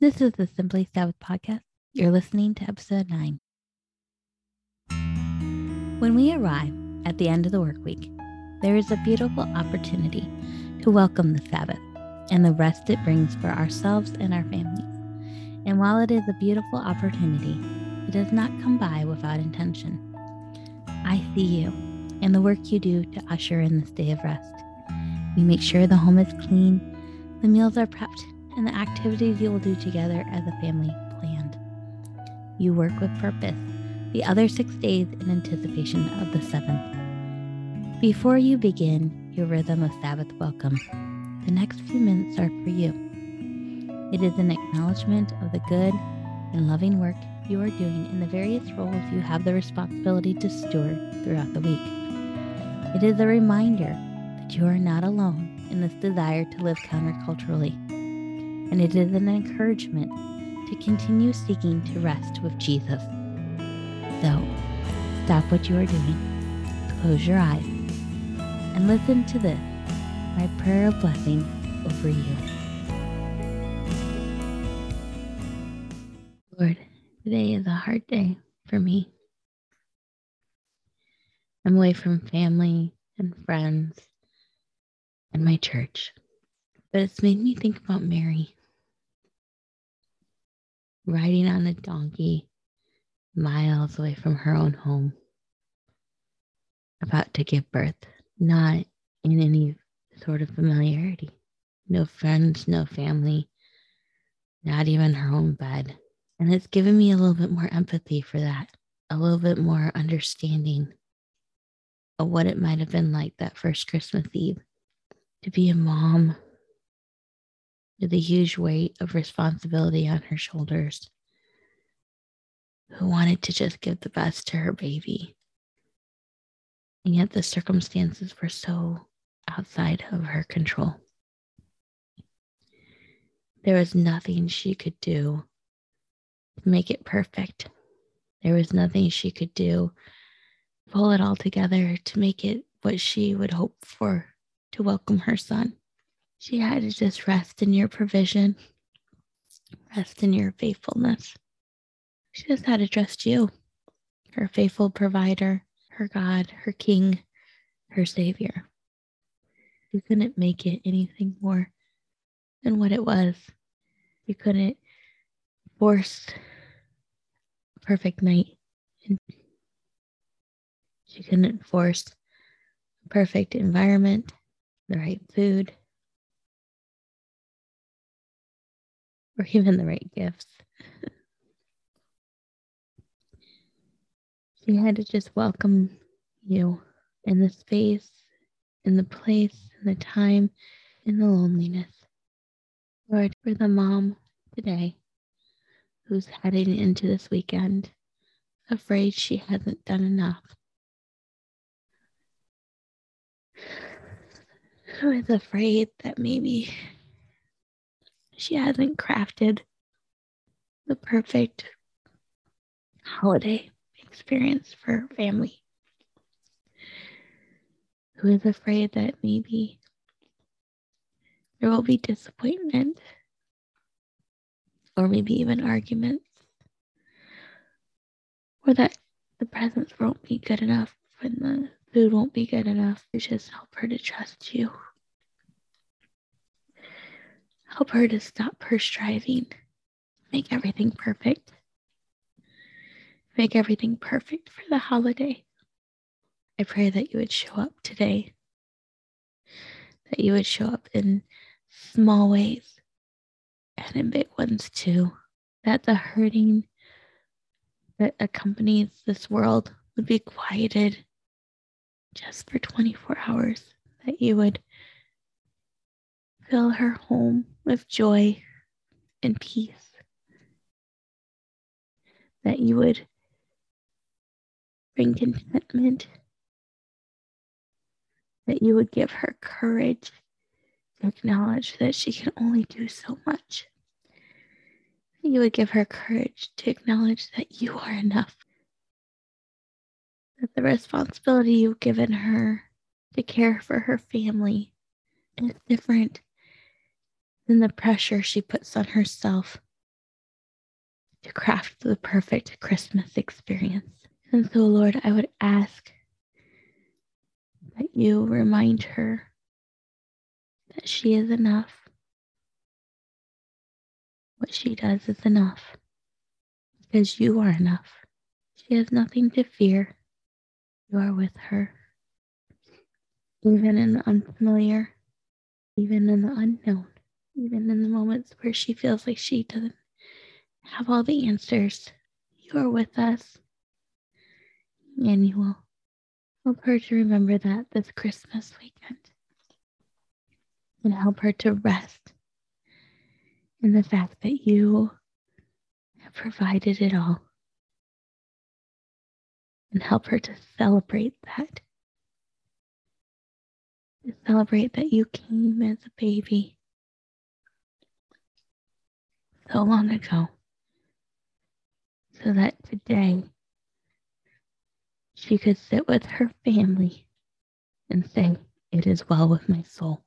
This is the Simply Sabbath podcast. You're listening to episode 9. When we arrive at the end of the work week, there is a beautiful opportunity to welcome the Sabbath and the rest it brings for ourselves and our families. And while it is a beautiful opportunity, it does not come by without intention. I see you and the work you do to usher in this day of rest. You make sure the home is clean, the meals are prepped, and the activities you will do together as a family planned. You work with purpose the other six days in anticipation of the seventh. Before you begin your rhythm of Sabbath welcome, the next few minutes are for you. It is an acknowledgement of the good and loving work you are doing in the various roles you have the responsibility to steward throughout the week. It is a reminder that you are not alone in this desire to live counterculturally, and it is an encouragement to continue seeking to rest with Jesus. So, stop what you are doing, close your eyes, and listen to this, my prayer of blessing over you. Lord, today is a hard day for me. I'm away from family and friends and my church. But it's made me think about Mary riding on a donkey miles away from her own home, about to give birth, not in any sort of familiarity. No friends, no family, not even her own bed. And it's given me a little bit more empathy for that, a little bit more understanding of what it might have been like that first Christmas Eve to be a mom with a huge weight of responsibility on her shoulders, who wanted to just give the best to her baby. And yet the circumstances were so outside of her control. There was nothing she could do to make it perfect. There was nothing she could do pull it all together to make it what she would hope for to welcome her son. She had to just rest in your provision, rest in your faithfulness. She just had to trust you, her faithful provider, her God, her King, her Savior. You couldn't make it anything more than what it was. You couldn't force a perfect night. She couldn't force a perfect environment, the right food, or even the right gifts. she had to just welcome you in the space, in the place, in the time, in the loneliness. Lord, for the mom today who's heading into this weekend, afraid she hasn't done enough. who is afraid that maybe she hasn't crafted the perfect holiday experience for her family. Who is afraid that maybe there will be disappointment or maybe even arguments, or that the presents won't be good enough when the food won't be good enough. You just help her to trust you. Help her to stop her striving. Make everything perfect. Make everything perfect for the holiday. I pray that you would show up today, that you would show up in small ways and in big ones too, that the hurting that accompanies this world would be quieted just for 24 hours, that you would fill her home with joy and peace. That you would bring contentment. That you would give her courage to acknowledge that she can only do so much. You would give her courage to acknowledge that you are enough. That the responsibility you've given her to care for her family is different than the pressure she puts on herself to craft the perfect Christmas experience. And so, Lord, I would ask that you remind her that she is enough. What she does is enough because you are enough. She has nothing to fear. You are with her, even in the unfamiliar, even in the unknown, even in the moments where she feels like she doesn't have all the answers. You are with us, and you will help her to remember that this Christmas weekend and help her to rest in the fact that you have provided it all and help her to celebrate that. To celebrate that you came as a baby so long ago, so that today she could sit with her family and say, It is well with my soul.